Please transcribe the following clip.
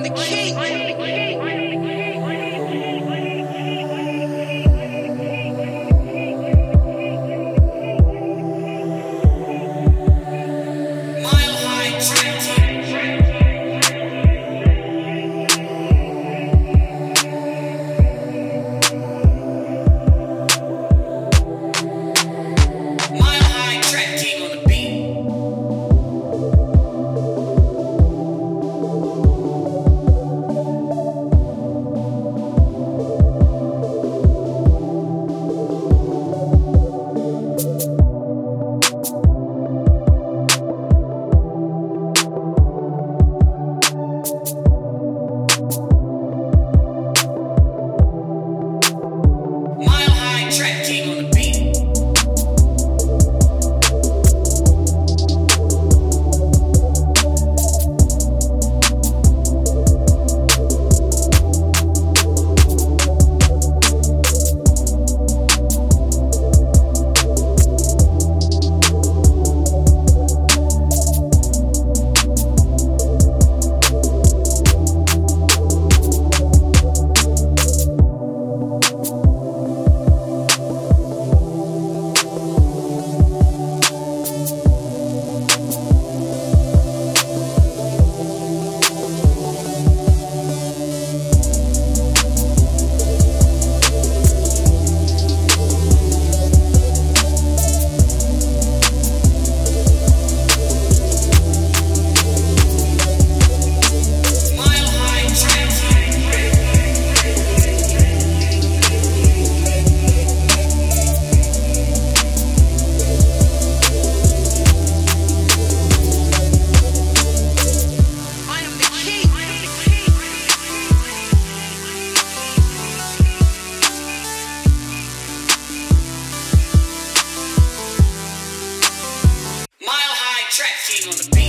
am the king. seen on the